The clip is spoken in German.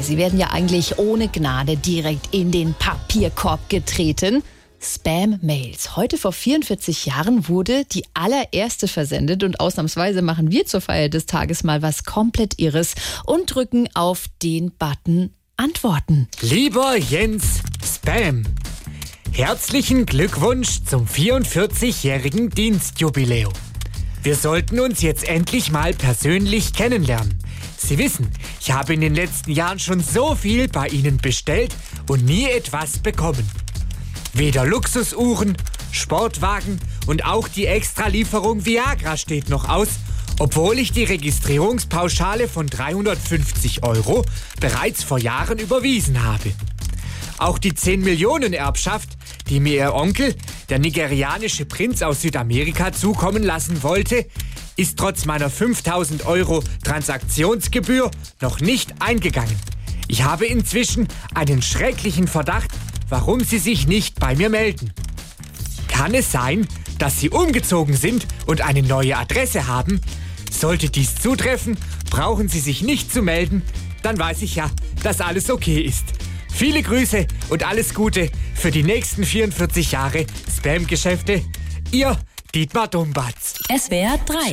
Sie werden ja eigentlich ohne Gnade direkt in den Papierkorb getreten. Spam-Mails. Heute vor 44 Jahren wurde die allererste versendet und ausnahmsweise machen wir zur Feier des Tages mal was komplett Irres und drücken auf den Button Antworten. Lieber Jens Spam, herzlichen Glückwunsch zum 44-jährigen Dienstjubiläum. Wir sollten uns jetzt endlich mal persönlich kennenlernen. Sie wissen, ich habe in den letzten Jahren schon so viel bei Ihnen bestellt und nie etwas bekommen. Weder Luxusuhren, Sportwagen und auch die Extralieferung Viagra steht noch aus, obwohl ich die Registrierungspauschale von 350 Euro bereits vor Jahren überwiesen habe. Auch die 10 Millionen Erbschaft, die mir ihr Onkel, der nigerianische Prinz aus Südamerika, zukommen lassen wollte, ist trotz meiner 5000 Euro Transaktionsgebühr noch nicht eingegangen. Ich habe inzwischen einen schrecklichen Verdacht, warum Sie sich nicht bei mir melden. Kann es sein, dass Sie umgezogen sind und eine neue Adresse haben? Sollte dies zutreffen, brauchen Sie sich nicht zu melden, dann weiß ich ja, dass alles okay ist. Viele Grüße und alles Gute für die nächsten 44 Jahre Spam-Geschäfte. Ihr Dietmar Dumbatz. SWR 3